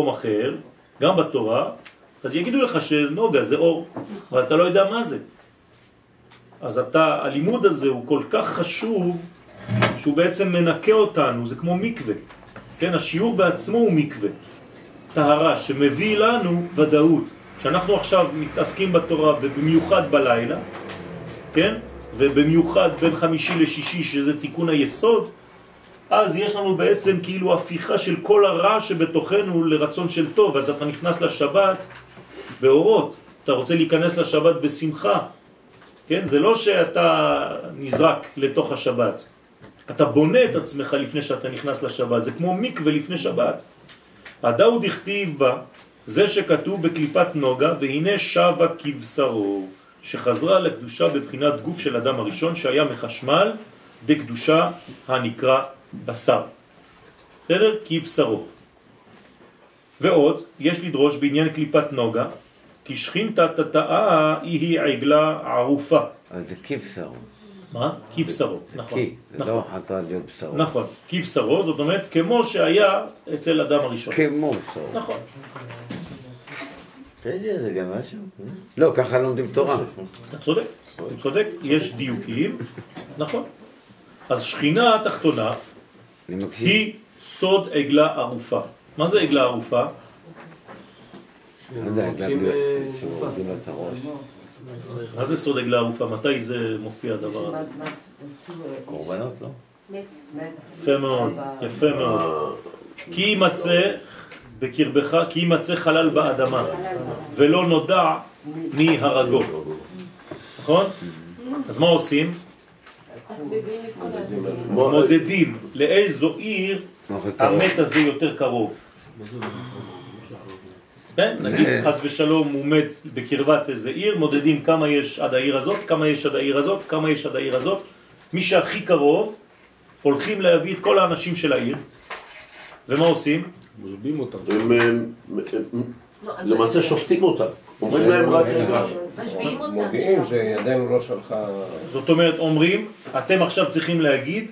במקום אחר, גם בתורה, אז יגידו לך שנוגה זה אור, אבל אתה לא יודע מה זה. אז אתה, הלימוד הזה הוא כל כך חשוב, שהוא בעצם מנקה אותנו, זה כמו מקווה. כן, השיעור בעצמו הוא מקווה. טהרה שמביא לנו ודאות. כשאנחנו עכשיו מתעסקים בתורה ובמיוחד בלילה, כן? ובמיוחד בין חמישי לשישי שזה תיקון היסוד, אז יש לנו בעצם כאילו הפיכה של כל הרע שבתוכנו לרצון של טוב, אז אתה נכנס לשבת באורות, אתה רוצה להיכנס לשבת בשמחה, כן? זה לא שאתה נזרק לתוך השבת, אתה בונה את עצמך לפני שאתה נכנס לשבת, זה כמו מקווה לפני שבת. הדאוד הכתיב בה, זה שכתוב בקליפת נוגה, והנה שווה כבשרו, שחזרה לקדושה בבחינת גוף של אדם הראשון שהיה מחשמל בקדושה הנקרא בשר. בסדר? כבשרו. ועוד, יש לדרוש בעניין קליפת נוגה, כי שכינתא תתאה היא עגלה ערופה. אז זה כבשרו. מה? כבשרו, נכון. כי, זה נכון. לא חזר להיות בשרו. נכון, כבשרו, זאת אומרת כמו שהיה אצל אדם הראשון. כמו בשרו. נכון. אתה יודע, זה גם משהו. אה? לא, ככה לומדים תורה. אתה צודק, הוא צודק, יש דיוקים, נכון. אז שכינה התחתונה. היא סוד עגלה ערופה. מה זה עגלה ערופה? לא אה, הראש. מה זה סוד עגלה ערופה? מתי זה מופיע הדבר הזה? קורבנות, לא? יפה מאוד, יפה מאוד. כי יימצא בקרבך, כי יימצא חלל באדמה, ולא נודע מי הרגו. נכון? אז מה עושים? אז מביאים את כל הזמן. מודדים לאיזו עיר קרוב. המת הזה יותר קרוב. כן, נגיד חס ושלום הוא מת בקרבת איזה עיר, מודדים כמה יש עד העיר הזאת, כמה יש עד העיר הזאת, כמה יש עד העיר הזאת. מי שהכי קרוב, הולכים להביא את כל האנשים של העיר, ומה עושים? מרבים אותם. הם הם- למעשה שופטים אותם. אומרים להם רק רגע. משביעים אותם. מודיעים שידנו לא שלחה... זאת אומרת, אומרים, אתם עכשיו צריכים להגיד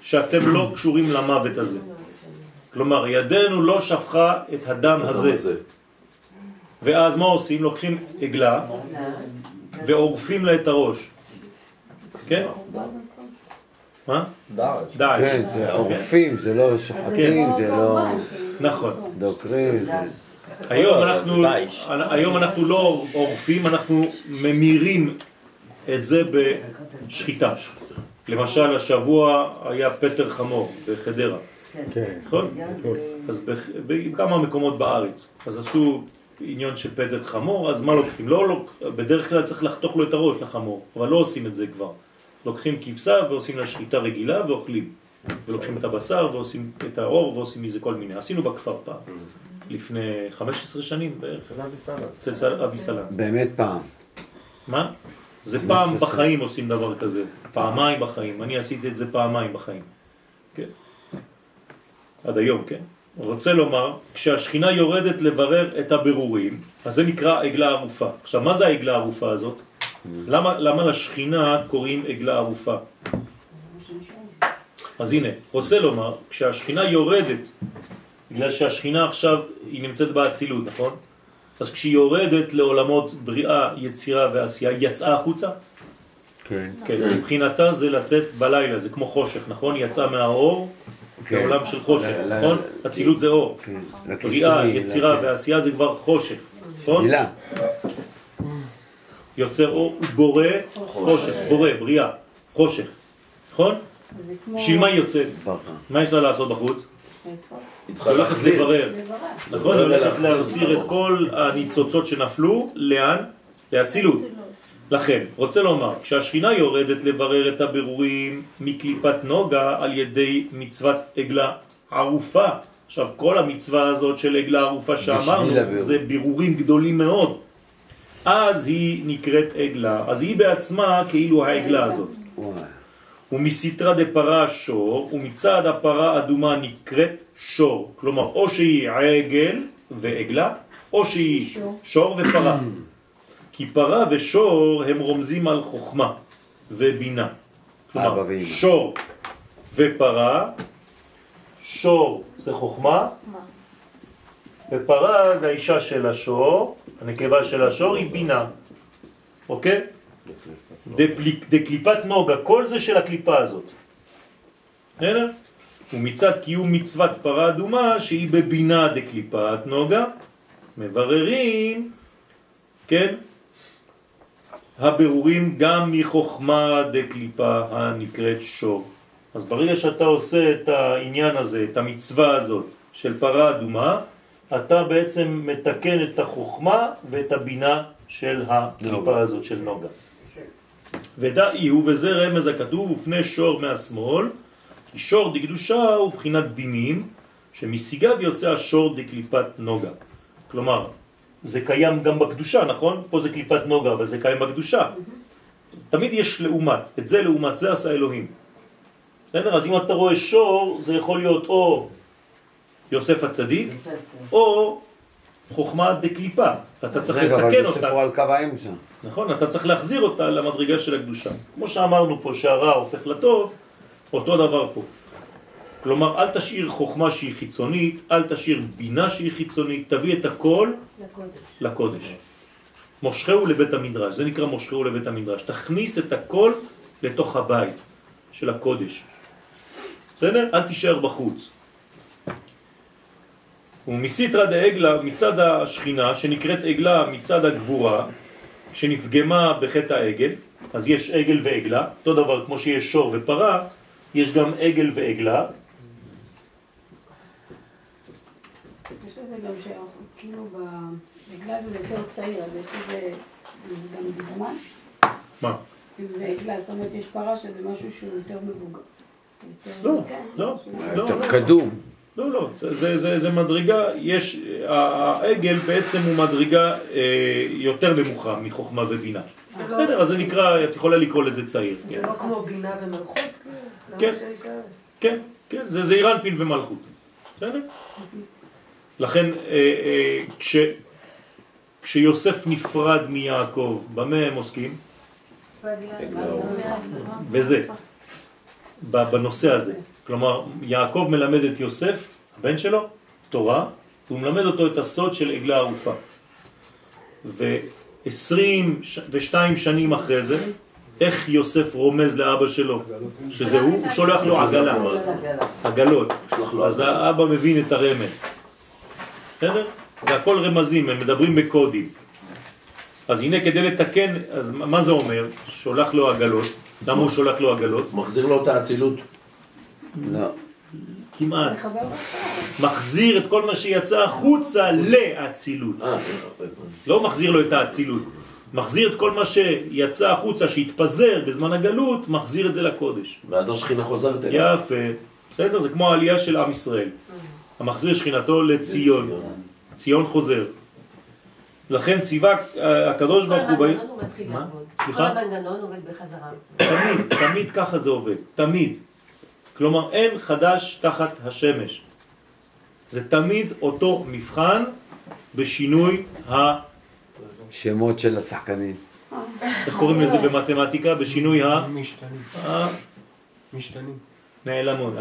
שאתם לא קשורים למוות הזה. כלומר, ידנו לא שפכה את הדם הזה. ואז מה עושים? לוקחים עגלה ועורפים לה את הראש. כן? מה? דאעש. דאעש. כן, זה עורפים, זה לא שוחטים, זה לא נכון. דוקרים. היום לא, אנחנו. היום אנחנו לא עורפים, אנחנו ממירים את זה בשחיטה. למשל, השבוע היה פטר חמור בחדרה, כן. נכון? אז בכ- בכמה מקומות בארץ. אז עשו עניין של פטר חמור, אז מה לוקחים? לא, לוק... בדרך כלל צריך לחתוך לו את הראש לחמור, אבל לא עושים את זה כבר. לוקחים כבשה ועושים לה שחיטה רגילה ואוכלים. ולוקחים את הבשר ועושים את האור ועושים מזה כל מיני. עשינו בכפר פעם, לפני 15 שנים בערך. אצל אבי סלם. באמת פעם. מה? זה פעם בחיים עושים דבר כזה, פעמיים בחיים. אני עשיתי את זה פעמיים בחיים. כן. עד היום, כן. רוצה לומר, כשהשכינה יורדת לברר את הבירורים, אז זה נקרא עגלה ערופה. עכשיו, מה זה העגלה הערופה הזאת? למה, למה לשכינה קוראים עגלה ערופה? אז הנה, רוצה לומר, כשהשכינה יורדת, בגלל שהשכינה עכשיו היא נמצאת באצילות, נכון? אז כשהיא יורדת לעולמות בריאה, יצירה ועשייה, היא יצאה החוצה? כן. כן, מבחינתה זה לצאת בלילה, זה כמו חושך, נכון? היא יצאה מהאור כן. לעולם של חושך, ל- ל- נכון? אצילות זה אור. כן. בריאה, יצירה ועשייה זה כבר חושך, נכון? מילה. יוצר אור, בורא חושך, בורא, בריאה, חושך, נכון? בשביל מה היא יוצאת? מה יש לה לעשות בחוץ? היא צריכה להחזיר. לברר. נכון? היא הולכת להחזיר את כל הניצוצות שנפלו, לאן? לאצילות. לכן, רוצה לומר, כשהשכינה יורדת לברר את הבירורים מקליפת נוגה על ידי מצוות עגלה ערופה, עכשיו כל המצווה הזאת של עגלה ערופה שאמרנו. זה בירורים גדולים מאוד, אז היא נקראת עגלה, אז היא בעצמה כאילו העגלה הזאת. וואי. ומסתרא דפרה שור, ומצד הפרה אדומה נקראת שור. כלומר, או שהיא עגל ועגלה, או שהיא שור. שור ופרה. כי פרה ושור הם רומזים על חוכמה ובינה. כלומר. שור ופרה, שור זה חוכמה, ופרה זה האישה של השור, הנקבה של השור היא בינה, אוקיי? דפליק- דקליפת נוגה, כל זה של הקליפה הזאת. בסדר? ומצד קיום מצוות פרה אדומה שהיא בבינה דקליפת נוגה, מבררים, כן, הבירורים גם מחוכמה דקליפה הנקראת שור. אז ברגע שאתה עושה את העניין הזה, את המצווה הזאת של פרה אדומה, אתה בעצם מתקן את החוכמה ואת הבינה של הקליפה הזאת של נוגה. ודאי הוא, וזה רמז הכתוב, ופני שור מהשמאל, כי שור דקדושה הוא בחינת דינים, שמשיגיו יוצא השור דקליפת נוגה. כלומר, זה קיים גם בקדושה, נכון? פה זה קליפת נוגה, אבל זה קיים בקדושה. תמיד יש לעומת, את זה לעומת זה עשה אלוהים. בסדר? אז אם אתה רואה שור, זה יכול להיות או יוסף הצדיק, או חוכמה דקליפה. אתה צריך רגע, אבל לתקן יוסף אותה. הוא על קו האמצע. נכון? אתה צריך להחזיר אותה למדרגה של הקדושה. כמו שאמרנו פה שהרע הופך לטוב, אותו דבר פה. כלומר, אל תשאיר חוכמה שהיא חיצונית, אל תשאיר בינה שהיא חיצונית, תביא את הכל לקודש. לקודש. מושכהו לבית המדרש, זה נקרא מושכהו לבית המדרש. תכניס את הכל לתוך הבית של הקודש. בסדר? אל תישאר בחוץ. ומסיתרא דעגלה מצד השכינה, שנקראת עגלה מצד הגבורה, שנפגמה בחטא העגל, אז יש עגל ועגלה, אותו דבר כמו שיש שור ופרה, יש גם עגל ועגלה, יש לזה גם ש... כאילו בעגלה זה יותר צעיר, אז יש לזה... זה גם בזמן. מה? אם זה עגלה, זאת אומרת יש פרה שזה משהו שהוא יותר מבוגר. לא, לא, לא, יותר לא. קדום. לא, לא, זה, זה, זה, זה מדרגה, יש, העגל בעצם הוא מדרגה אה, יותר נמוכה מחוכמה ובינה. זה לא- בסדר, אז זה נקרא, את יכולה לקרוא לזה צעיר. זה כן, לא כמו בינה ומלכות? כן. כן, כן, זה זעירנפין ומלכות. בסדר? לכן, אה, אה, כש, כשיוסף נפרד מיעקב, במה הם עוסקים? בזה, בנושא הזה. כלומר, יעקב מלמד את יוסף, הבן שלו, תורה, והוא מלמד אותו את הסוד של עגלה ערופה. ו-22 שנים אחרי זה, איך יוסף רומז לאבא שלו, שזה הוא, הוא שולח לו עגלה, עגלות. אז. האבא מבין את הרמז. בסדר? זה הכל רמזים, הם מדברים בקודים. אז הנה כדי לתקן, אז מה זה אומר? שולח לו עגלות. למה הוא שולח לו עגלות? מחזיר לו את האצילות. לא. כמעט. מחזיר את כל מה שיצא החוצה לאצילות. אה, לא מחזיר לו את האצילות. מחזיר את כל מה שיצא החוצה, שהתפזר בזמן הגלות, מחזיר את זה לקודש. ואז השכינה חוזרת אליה. יפה. בסדר? זה כמו העלייה של עם ישראל. המחזיר שכינתו לציון. ציון חוזר. לכן ציווה אה, הקדוש כל ברוך הוא... המנגנון הוא מתחיל? לעבוד. סליחה? כל המנגנון עובד בחזרה. תמיד, תמיד ככה זה עובד, תמיד. כלומר, אין חדש תחת השמש. זה תמיד אותו מבחן בשינוי ה... שמות של השחקנים. איך קוראים לזה במתמטיקה? בשינוי ה... משתנים. נעלמות.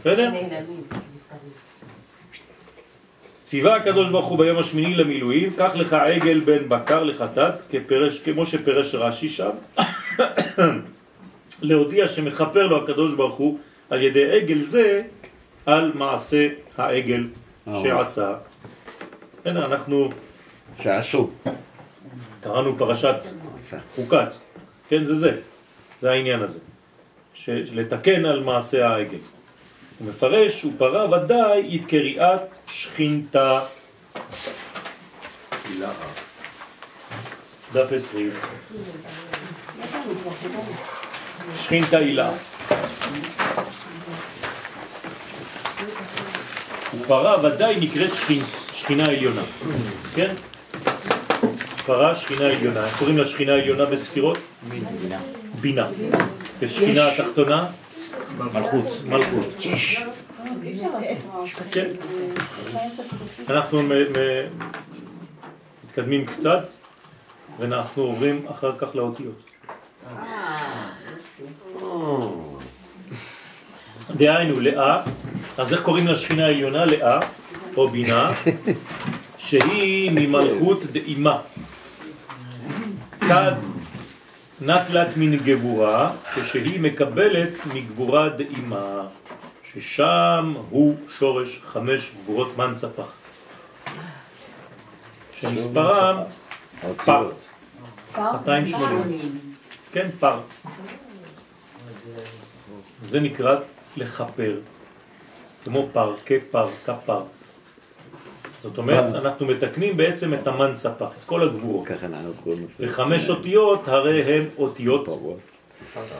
בסדר? נעלמים, נזכרים. ציווה הקדוש ברוך הוא ביום השמיני למילואים, קח לך עגל בן בקר לחטאת, כפרש, כמו שפרש רש"י שם, להודיע שמכפר לו הקדוש ברוך הוא על ידי עגל זה על מעשה העגל שעשה. הנה, אנחנו שעשו. קראנו פרשת חוקת, כן, זה זה, זה העניין הזה, ש- לתקן על מעשה העגל. הוא מפרש, ופרה ודאי את קריאת שכינתה, דף 20, שכינתה הילה. ופרה ודאי נקראת שכין, שכינה עליונה, כן? פרה שכינה עליונה, איך קוראים לה שכינה עליונה בספירות? בינה. ושכינה התחתונה? מלכות. מלכות. כן. אנחנו מתקדמים קצת, ואנחנו עוברים אחר כך לאותיות. דהיינו, לאה, אז איך קוראים לשכינה העליונה? לאה, או בינה, שהיא ממלכות דאימה. כד נטלת מן גבורה, כשהיא מקבלת מגבורה דאימה, ששם הוא שורש חמש גבורות מנצפח. שמספרם פר, האותיות. 280. כן, פר. זה נקרא לכפר, כמו פר, כפר, כפר. זאת אומרת, אנחנו מתקנים בעצם את המנצפח, את כל הגבורות. ככה אנחנו קוראים לזה. וחמש אותיות הרי הם אותיות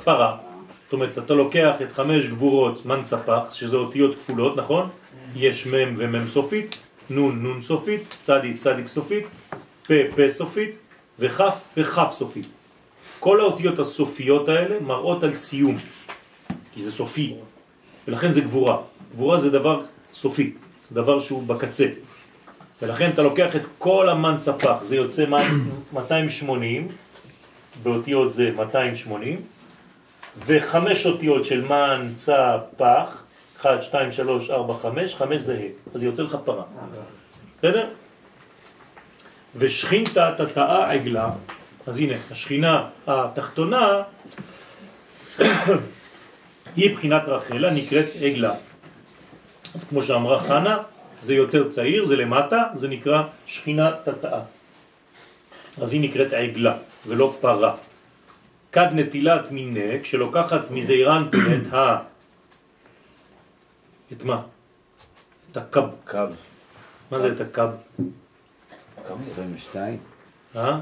פרה. זאת אומרת, אתה לוקח את חמש גבורות מנצפח, שזה אותיות כפולות, נכון? יש מם ומם סופית, נון נון סופית, צדיק צדיק סופית, פה פה סופית, וכף וכף סופית. כל האותיות הסופיות האלה מראות על סיום, כי זה סופי, ולכן זה גבורה. גבורה זה דבר סופי, זה דבר שהוא בקצה. ולכן אתה לוקח את כל המנצפח, זה יוצא 280, באותיות זה 280, וחמש אותיות של מנצפח, 1, 2, 3, 4, 5, 5 זה ה', אז יוצא לך פרה. בסדר? ושכינתא תתאה עגלה, אז הנה, השכינה התחתונה היא בחינת רחלה, נקראת עגלה. אז כמו שאמרה חנה, זה יותר צעיר, זה למטה, זה נקרא שכינה תתאה. אז היא נקראת עגלה, ולא פרה. כד נטילת מיני, כשלוקחת מזעירן את ה... את מה? את הקב. קו. מה זה את הקב? 22. אה?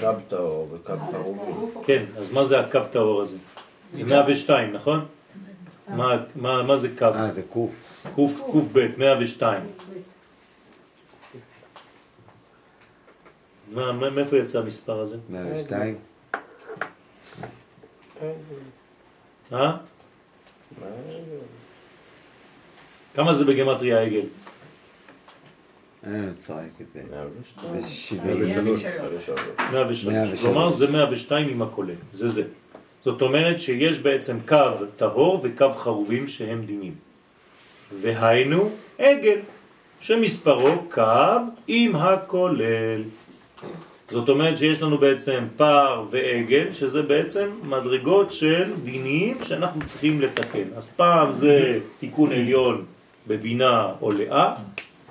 קו טהור וקו חרובים. כן, אז מה זה הקב טהור הזה? זה 102, נכון? מה, מה, מה זה קו? אה, זה קוף. קוף, קוף ב', 102. מה, מה- מאיפה יצא המספר הזה? 102. אה? כמה זה בגמטריה העגל? אני צועק את זה. זה 70. 103. 103. 103. כלומר זה 102 עם הכולל, זה זה. זאת אומרת שיש בעצם קו טהור וקו חרובים שהם דינים. והיינו עגל, שמספרו קו עם הכולל. זאת אומרת שיש לנו בעצם פר ועגל, שזה בעצם מדרגות של דינים שאנחנו צריכים לתקן. אז פעם זה תיקון עליון בבינה או לאה,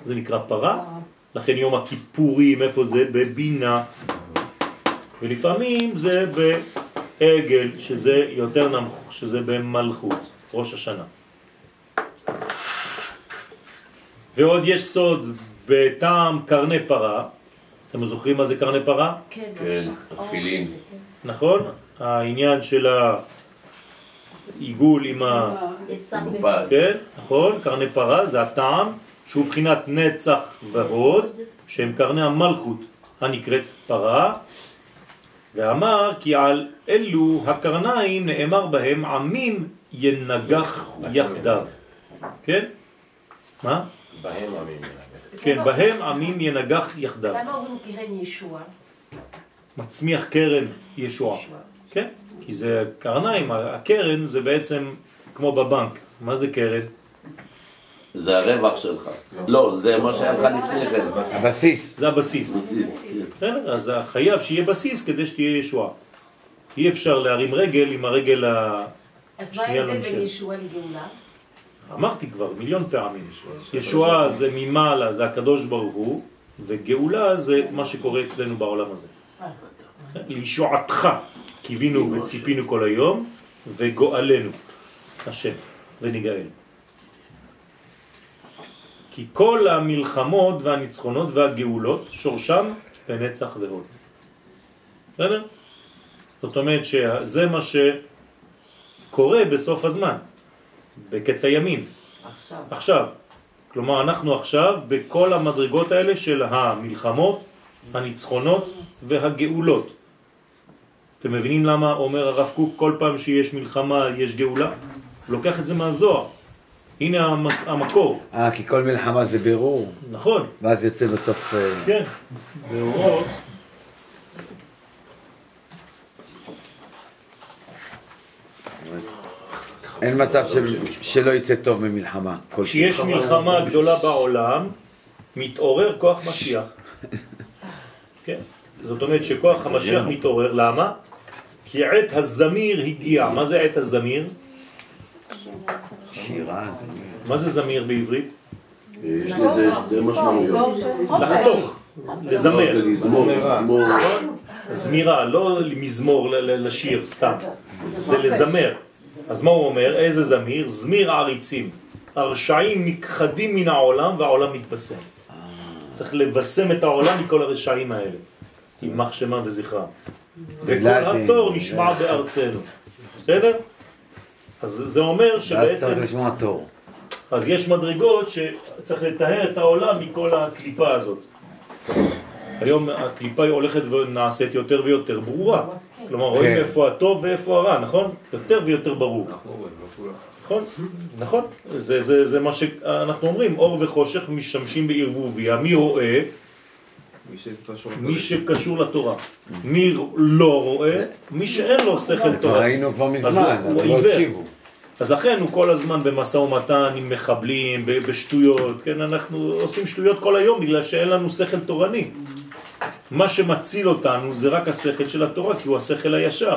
זה נקרא פרה, לכן יום הכיפורים, איפה זה? בבינה. ולפעמים זה בעגל, שזה יותר נמוך, שזה במלכות, ראש השנה. ועוד יש סוד בטעם קרני פרה, אתם זוכרים מה זה קרני פרה? כן, כן, שחור. התפילין. נכון? העניין של העיגול עם ה... כן, נכון? קרני פרה זה הטעם שהוא בחינת נצח והוד, שהם קרני המלכות הנקראת פרה, ואמר כי על אלו הקרניים נאמר בהם עמים ינגח יחדיו. כן? מה? בהם עמים. כן, בהם עמים ינגח יחדיו. למה אומרים קרן ישוע? מצמיח קרן. ישועה. כן, כי זה קרניים, הקרן זה בעצם כמו בבנק. מה זה קרן? זה הרווח שלך. לא, זה מה שהיה לך לפני כן. הבסיס. זה הבסיס. בסיס, כן. בסדר? אז חייב שיהיה בסיס כדי שתהיה ישועה. אי אפשר להרים רגל עם הרגל ה... אז מה ההבדל. בין ישוע לגאולה? אמרתי כבר מיליון פעמים. ישועה זה ממעלה, זה הקדוש ברוך הוא, וגאולה זה מה שקורה אצלנו בעולם הזה. לישועתך קיווינו וציפינו כל היום, וגואלנו, השם, וניגאל. כי כל המלחמות והניצחונות והגאולות שורשם בנצח והוד. בסדר? זאת אומרת שזה מה שקורה בסוף הזמן, בקץ הימים. עכשיו. עכשיו. כלומר, אנחנו עכשיו בכל המדרגות האלה של המלחמות, הניצחונות והגאולות. אתם מבינים למה אומר הרב קוק כל פעם שיש מלחמה יש גאולה? לוקח את זה מהזוהר. הנה המ- המקור, אה, כי כל מלחמה זה בירור, נכון, ואז יוצא בסוף... אה, כן. באורות. אין מצב של- שלא יצא טוב ממלחמה. כשיש מלחמה גדולה בעולם, מתעורר כוח משיח. כן? זאת אומרת שכוח המשיח מתעורר, למה? כי עת הזמיר הגיע. מה זה עת הזמיר? שירה, מה זה זמיר בעברית? יש לזה שתי משמעויות. לחתוך, לזמר. זה לזמור, לזמור. זמירה, לא מזמור ל- ל- לשיר סתם, זה לזמר. אז מה הוא אומר? איזה זמיר? זמיר עריצים. הרשעים נכחדים מן העולם והעולם מתבשם. צריך לבשם את העולם מכל הרשעים האלה. יימח שמם וזכרם. וכל. התור נשמע בארצנו. בסדר? אז זה אומר שבעצם, צריך לשמוע תור. אז יש מדרגות שצריך לטהר את העולם מכל הקליפה הזאת. היום הקליפה היא הולכת ונעשית יותר ויותר ברורה. כלומר, רואים כן. איפה הטוב ואיפה הרע, נכון? יותר ויותר ברור. נכון, נכון. זה, זה, זה מה שאנחנו אומרים, אור וחושך משתמשים בערבוביה. מי רואה? מי שקשור לתורה. מי לא רואה? מי שאין לו שכל כבר תורה. ראינו כבר אז מזמן, הוא- אבל לא עיוור. הקשיבו. אז לכן הוא כל הזמן במשא ומתן עם מחבלים, בשטויות, כן, אנחנו עושים שטויות כל היום בגלל שאין לנו שכל תורני. מה שמציל אותנו זה רק השכל של התורה, כי הוא השכל הישר.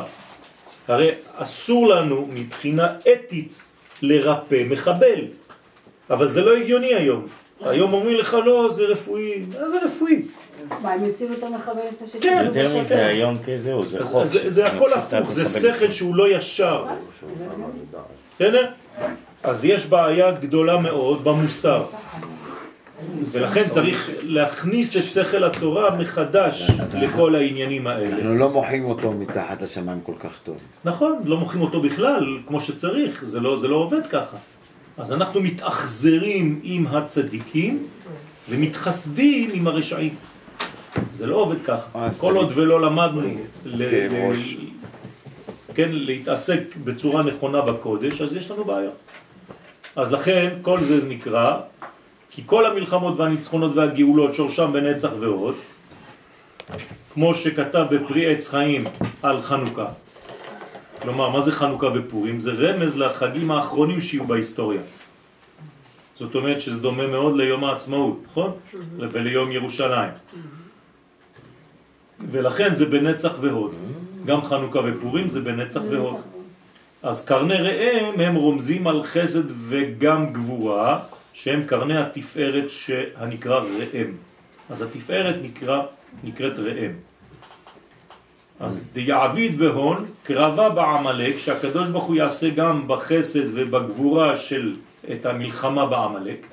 הרי אסור לנו מבחינה אתית לרפא מחבל, אבל זה לא הגיוני היום. היום אומרים לך לא, זה רפואי, מה זה רפואי? מה, הם הצילו את המחבל את השני? כן. יותר מזה, היום כזהו, זה חוק. זה, הכל הפוך, זה. שכל שהוא לא ישר. בסדר? אז יש בעיה גדולה מאוד במוסר. ולכן צריך להכניס את שכל התורה מחדש לכל העניינים האלה. אנחנו לא מוחים אותו מתחת לשמיים כל כך טוב. נכון, לא מוכרים אותו בכלל כמו שצריך, זה לא, זה לא עובד ככה. אז אנחנו מתאכזרים עם הצדיקים ומתחסדים עם הרשעים. זה לא עובד ככה. אז כל עוד ולא למדנו ראש. כן, להתעסק בצורה נכונה בקודש, אז יש לנו בעיה. אז לכן כל זה נקרא, כי כל המלחמות והניצחונות והגאולות שורשם בנצח ועוד, כמו שכתב בפרי עץ חיים על חנוכה. כלומר, מה זה חנוכה ופורים? זה רמז לחגים האחרונים שיהיו בהיסטוריה. זאת אומרת שזה דומה מאוד ליום העצמאות, נכון? וליום ירושלים. ולכן זה בנצח והוד. גם חנוכה ופורים זה בנצח והוד. אז קרני ראם הם רומזים על חסד וגם גבורה, שהם קרני התפארת שהנקרא ראם. אז התפארת נקרא, נקראת ראם. אז דיעביד בהון, קרבה בעמלק, שהקדוש ברוך הוא יעשה גם בחסד ובגבורה של את המלחמה בעמלק.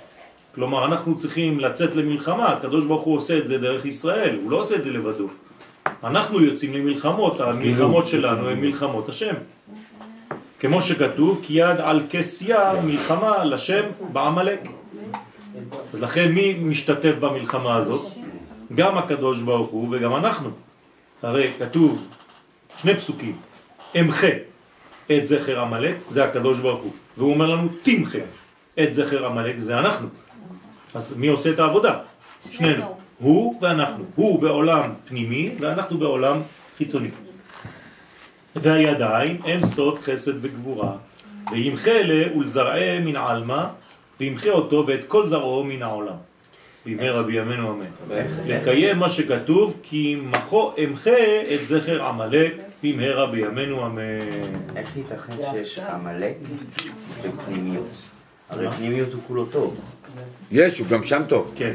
כלומר, אנחנו צריכים לצאת למלחמה, הקדוש ברוך הוא עושה את זה דרך ישראל, הוא לא עושה את זה לבדו. אנחנו יוצאים למלחמות, המלחמות שלנו הן מלחמות השם. כמו שכתוב, כי יד על כסיה מלחמה לשם בעמלק. לכן מי משתתף במלחמה הזאת? גם הקדוש ברוך הוא וגם אנחנו. הרי כתוב שני פסוקים, אמחה את זכר עמלק, זה הקדוש ברוך הוא, והוא אומר לנו תמחה את זכר עמלק, זה אנחנו. אז מי עושה את העבודה? שנינו. הוא ואנחנו. הוא בעולם פנימי ואנחנו בעולם חיצוני. והידיים הם סוד חסד וגבורה, וימחה אלה ולזרעה מן עלמא, וימחה אותו ואת כל זרעו מן העולם. בימי רבי ימינו אמן. לקיים מה שכתוב, כי מחו אמחה את זכר עמלק במהרה בימינו אמן. איך ייתכן שיש עמלק בפנימיות? הרי פנימיות הוא כולו טוב. יש, הוא גם שם טוב. כן.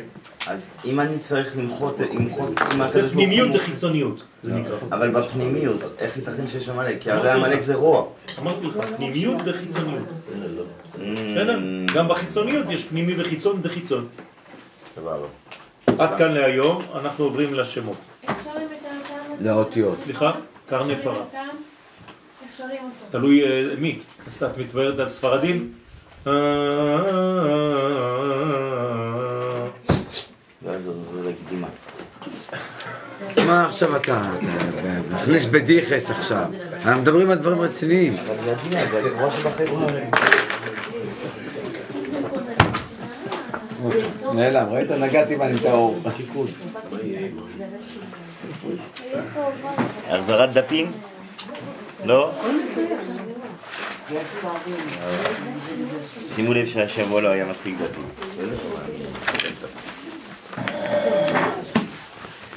אז אם אני צריך למחות, למחות, אם זה הקדוש ברוך פנימיות. וחיצוניות, זה נקרא. אבל בפנימיות, איך ייתכן שיש עמלק? כי הרי עמלק זה רוע. אמרתי לך, פנימיות וחיצוניות. Mm, בסדר? גם בחיצוניות יש פנימי וחיצון וחיצון. סבבה. עד כאן להיום, אנחנו עוברים לשמות. לאותיות. סליחה? קרני פרה. תלוי אה, מי. אז את מתביירת על ספרדים? אה, לא, זו זו לקדימה. מה עכשיו אתה מכניס בדיחס עכשיו? אנחנו מדברים על דברים רציניים. נעלם, ראית? נגעתי בהם את האור. החזרת דפים? לא? שימו לב שהשבוע לא היה מספיק דפים.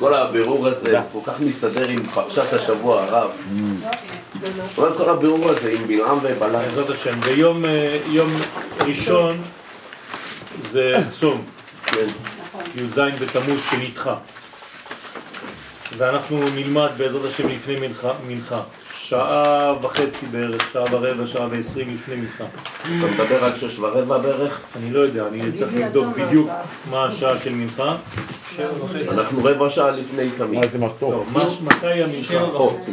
כל הבירור הזה כל כך מסתדר עם פרשת השבוע הרב. אבל כל הבירור הזה עם בלעם ובלעם. בעזרת השם. ביום אה, יום ראשון זה צום, כן. י"ז בתמוז שנדחה. ואנחנו נלמד בעזרת השם לפני מנחה, מנחה. שעה וחצי בערך, שעה ורבע, שעה ועשרים לפני מנחה. אתה מדבר על שש ורבע בערך? אני לא יודע, אני צריך לבדוק בדיוק מה השעה של מנחה. אנחנו רבע שעה לפני תמיד. לא, מה- מתי המנחה?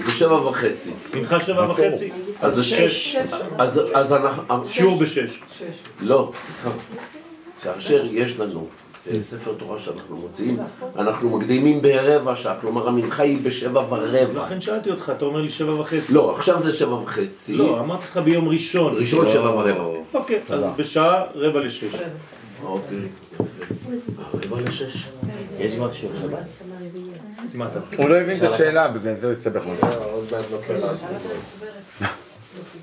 זה שבע וחצי. מנחה שבע וחצי? אז זה שש. אז אז אנחנו... שיעור בשש. לא. כאשר יש לנו אה, ספר תורה שאנחנו מוציאים, אנחנו מקדימים ברבע שעה, כלומר המנחה היא בשבע ורבע. לכן שאלתי אותך, אתה אומר לי שבע וחצי. לא, עכשיו זה שבע וחצי. לא, אמרתי לך ביום ראשון. ראשון שבע ורבע. אוקיי, אז בשעה רבע לשש. אוקיי, יפה. רבע לשש. יש כבר שיר שבת? הוא לא הבין את השאלה, בגלל זה הוא הסתבך לו.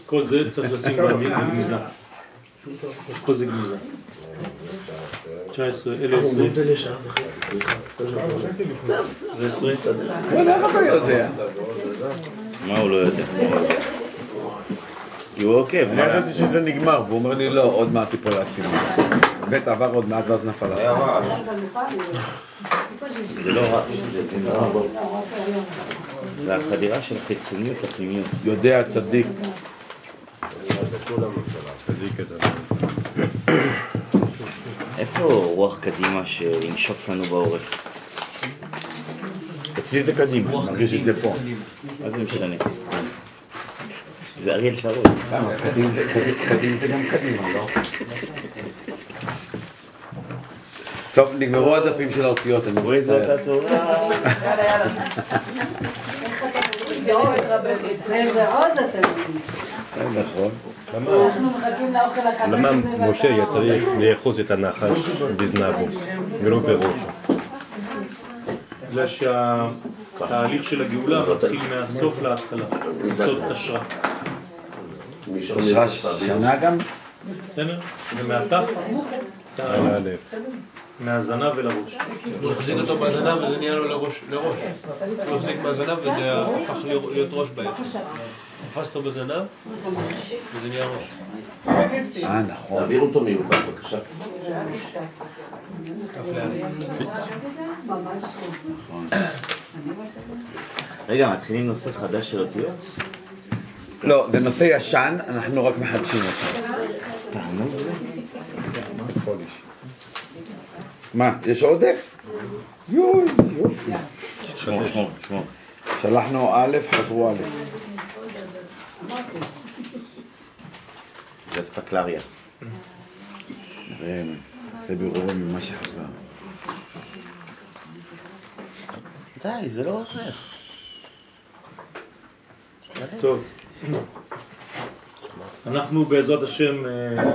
כל זה צריך לשים בגניזה. כל זה גניזה. 19, אלה 20. זה 20. אבל איך אתה יודע? מה הוא לא יודע? כי הוא עוקב, אני מה חשבתי? שזה נגמר, והוא אומר לי לא, עוד מעט תיפול הסימן. בית עבר עוד מעט ואז נפל הסימן. זה לא רע, זה החדירה של החיצוניות לפנימיות. יודע צדיק. איפה רוח קדימה שינשוף לנו בעורף? אצלי זה קדימה, אני מרגיש את זה פה. מה זה משנה? זה אריאל שרון. למה? קדים זה קדים- זה גם קדימה, לא? טוב, נגמרו הדפים של האותיות, אני רואה זאת מצטער. התורה. איזה עוז, איזה עוז אתה מבין. נכון. אנחנו מחכים לאוכל החדש הזה. למה משה היה צריך לאחוז את הנחש בזנבו ולא בראשו? בגלל שהתהליך של הגאולה מתחיל מהסוף להתחלה. יסוד תשרה. שש שנה גם? בסדר? זה מהתף, הלב. מהזנב ולראש. הוא החזיק אותו בזנב וזה נהיה לו לראש. הוא החזיק מהזנב וזה הפך להיות להיות ראש בעצם. תפס אותו בזנב וזה נהיה ראש. אה, נכון. תעביר אותו מיותר, בבקשה. רגע, מתחילים נושא חדש של אותיות? לא, זה נושא ישן, אנחנו רק מחדשים אותו. מה, יש עודף? יואי, יופי. שלחנו א', חזרו א'. זה אספקלריה. זה זה בירור ממה שחזר. די, זה לא עוזר. טוב. אנחנו בעזרת השם אה,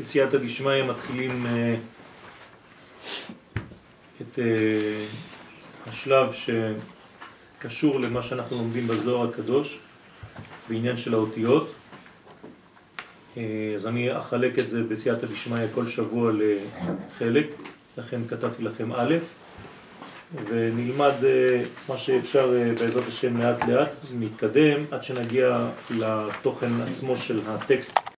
בסייעתא דשמיא מתחילים אה, את אה, השלב שקשור למה שאנחנו לומדים בזוהר הקדוש בעניין של האותיות. אז אני אחלק את זה בסייעתא דשמיא כל שבוע לחלק, לכן כתבתי לכם א', ונלמד אה, מה שאפשר אה, בעזרת השם לאט לאט, נתקדם עד שנגיע לתוכן עצמו של הטקסט